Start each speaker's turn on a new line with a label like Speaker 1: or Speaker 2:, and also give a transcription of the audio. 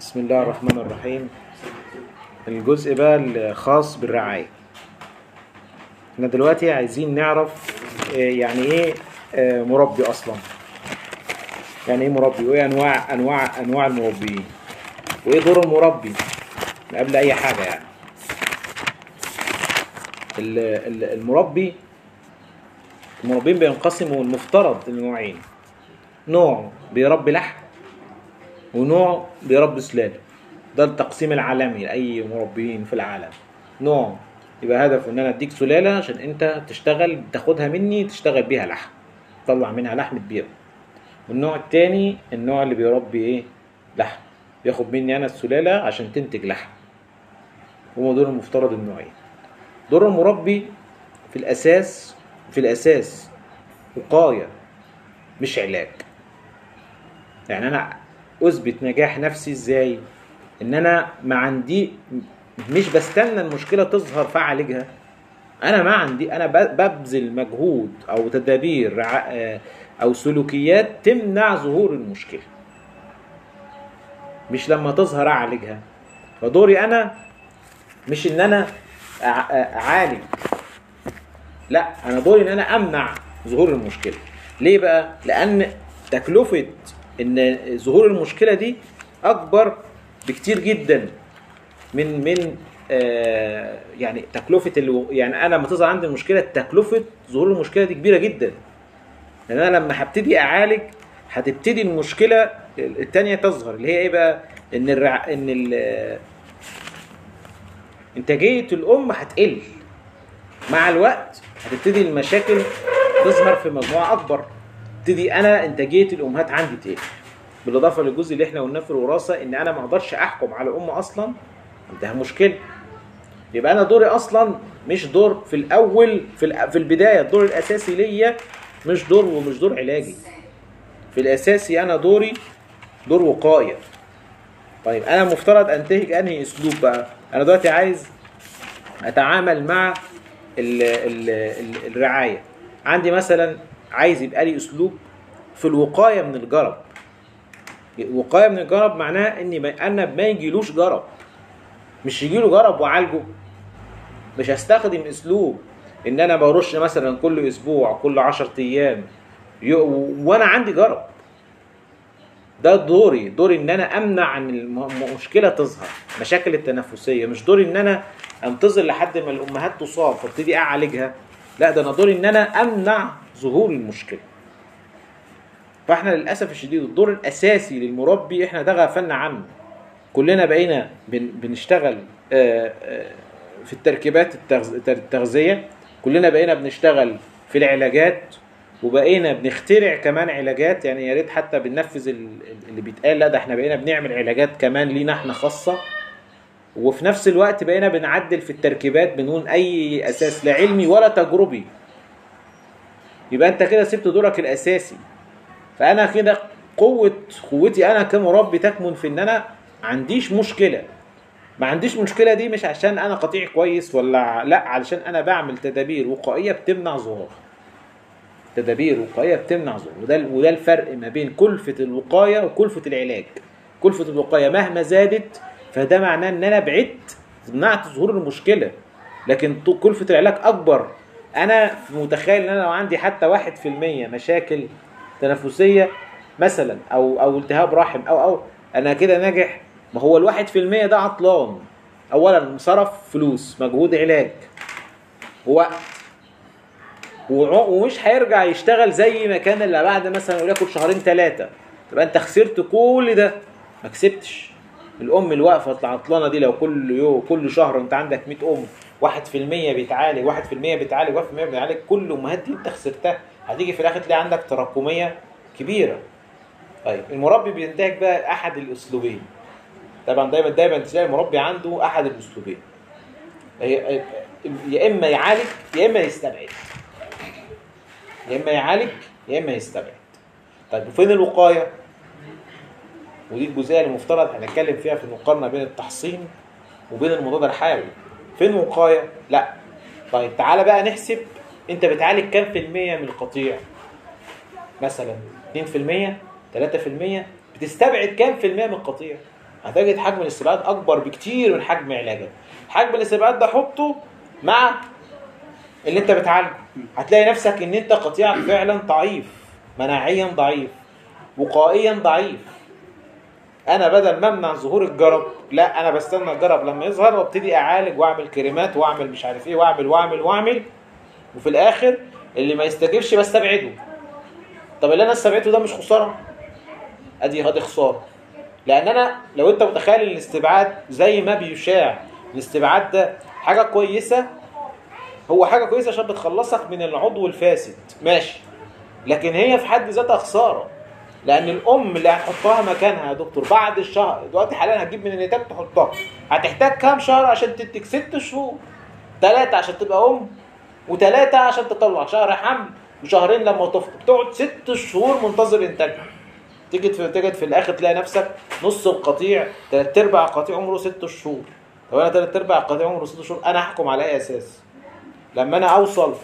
Speaker 1: بسم الله الرحمن الرحيم. الجزء بقى الخاص بالرعاية. إحنا دلوقتي عايزين نعرف آه، يعني إيه آه، مربي أصلا. يعني إيه مربي؟ وايه أنواع أنواع أنواع المربيين؟ وايه دور المربي قبل أي حاجة يعني؟ ال- ال- المربي المربين بينقسموا المفترض لنوعين. نوع بيربي لحم ونوع بيربي سلالة ده التقسيم العالمي لأي مربيين في العالم. نوع. يبقى هدفه إن أنا أديك سلالة عشان أنت تشتغل تاخدها مني تشتغل بيها لحم. تطلع منها لحم تبيعه والنوع التاني النوع اللي بيربي إيه؟ لحم. بياخد مني أنا السلالة عشان تنتج لحم. هو دول المفترض النوعين. دور المربي في الأساس في الأساس وقاية مش علاج. يعني أنا أثبت نجاح نفسي إزاي؟ إن أنا ما عندي مش بستنى المشكلة تظهر فاعالجها أنا ما عندي أنا ببذل مجهود أو تدابير أو سلوكيات تمنع ظهور المشكلة. مش لما تظهر أعالجها. فدوري أنا مش إن أنا أعالج. لا أنا دوري إن أنا أمنع ظهور المشكلة. ليه بقى؟ لأن تكلفة إن ظهور المشكلة دي أكبر بكتير جدا من من آه يعني تكلفة ألو... يعني أنا لما تظهر عندي المشكلة تكلفة ظهور المشكلة دي كبيرة جدا. لأن أنا لما هبتدي أعالج هتبتدي المشكلة الثانية تظهر اللي هي إيه بقى؟ إن الرع... إن ال... إنتاجية الأم هتقل. مع الوقت هتبتدي المشاكل تظهر في مجموعة أكبر. تبتدي أنا انتاجيه الامهات عندي تقل بالاضافه للجزء اللي إحنا قلناه في الوراثه ان أنا ما أقدرش احكم على ام أصلا عندها مشكلة. يبقى أنا دوري أصلا مش دور في الأول في في البداية الدور الاساسي ليا مش دور ومش دور علاجي. في الاساسي أنا دوري دور وقاية. طيب أنا مفترض انتهج انهي اسلوب بقى؟ أنا دلوقتي عايز اتعامل مع ال ال ال الرعاية. عندي مثلا عايز يبقى لي أسلوب في الوقاية من الجرب. الوقايه من الجرب معناه اني ما أنا ما يجيلوش جرب. مش يجيله جرب واعالجه مش هستخدم أسلوب إن أنا برش مثلا كل أسبوع كل 10 أيام. وأنا عندي جرب. ده دوري. دوري إن أنا أمنع إن الم- المشكلة تظهر. مشاكل التنفسية. مش دوري إن أنا أنتظر لحد ما الأمهات تصاب فابتدي أعالجها. لا ده أنا دوري إن أنا أمنع ظهور المشكلة. فاحنا للأسف الشديد الدور الأساسي للمربي إحنا ده غفلنا عنه. كلنا بقينا بن بنشتغل آه، آه، في التركيبات التغذ- التغذية. كلنا بقينا بنشتغل في العلاجات وبقينا بنخترع كمان علاجات. يعني يا ريت حتى بننفذ ال- اللي بيتقال لا ده إحنا بقينا بنعمل علاجات كمان لينا إحنا خاصة. وفي نفس الوقت بقينا بنعدل في التركيبات بدون أي أساس لا علمي ولا تجربي. يبقى انت كده سبت دورك الأساسي. فأنا كده قوة قوتي أنا كمربي تكمن في إن أنا ما عنديش مشكلة. ما عنديش مشكلة دي مش عشان أنا قطيع كويس ولا لأ علشان أنا بعمل تدابير وقائية بتمنع ظهور. تدابير وقائية بتمنع ظهور. وده وده الفرق ما بين كلفة الوقاية وكلفة العلاج. كلفة الوقاية مهما زادت فده معناه إن أنا بعدت منعت ظهور المشكلة. لكن كلفة العلاج أكبر أنا متخيل إن أنا لو عندي حتى واحد في المية مشاكل تنفسية مثلا أو أو التهاب رحم أو أو أنا كده ناجح ما هو الواحد في المية ده عطلان. اولا صرف فلوس مجهود علاج. ووقت ومش هيرجع يشتغل زي ما كان اللي بعد مثلا وليكن شهرين ثلاثة تبقى أنت خسرت كل ده. ما كسبتش. الأم الواقفه العطلانة دي لو كل يوم كل شهر أنت عندك 100 أم. 1% بيتعالج 1% بيتعالج 1% بيتعالج كل الامهات دي انت خسرتها. هتيجي في الآخر تلاقي عندك تراكمية كبيرة. طيب المربي بينتهج بقى أحد الأسلوبين. طبعا دايما دايما تلاقي المربي عنده أحد الأسلوبين. يا إما يعالج يا إما يستبعد. يا إما يعالج يا إما يستبعد. طيب وفين الوقاية؟ ودي الجزئية اللي المفترض هنتكلم فيها في المقارنة بين التحصين وبين المضاد الحيوي. فين وقاية؟ لا. طيب تعالى بقى نحسب. انت بتعالج كام في المية من القطيع؟ مثلا 2% 3% بتستبعد كام في المية من القطيع؟ هتجد حجم الاستبعاد أكبر بكتير من حجم علاجك حجم الاستبعاد ده حطه مع اللي انت بتعالجه. هتلاقي نفسك إن انت قطيعك فعلا ضعيف مناعيا ضعيف وقائيا ضعيف. أنا بدل ما امنع ظهور الجرب لا أنا بستنى الجرب لما يظهر وابتدي اعالج واعمل كريمات واعمل مش عارف إيه واعمل واعمل واعمل وفي الآخر اللي ما يستجيبش بستبعده. طب اللي أنا استبعدته ده مش خسارة؟ ادي ادي خسارة. لأن أنا لو انت متخيل الاستبعاد زي ما بيشاع الاستبعاد ده حاجة كويسة هو حاجة كويسة عشان بتخلصك من العضو الفاسد. ماشي. لكن هي في حد ذاتها خسارة. لأن الأم اللي هتحطها مكانها يا دكتور بعد الشهر. دلوقتي حاليا هتجيب من النتاج تحطها. هتحتاج كام شهر عشان تديك ست شهور؟ ثلاثة عشان تبقى أم وثلاثة عشان تطلع. شهر حمل وشهرين لما تفطر بتقعد ست شهور منتظر إنتاجها. تيجي في تيجي في الآخر تلاقي نفسك نص القطيع ثلاث أرباع القطيع عمره ست شهور. طب أنا ثلاث أرباع القطيع عمره ست شهور؟ أنا احكم على اي أساس؟ لما أنا أوصل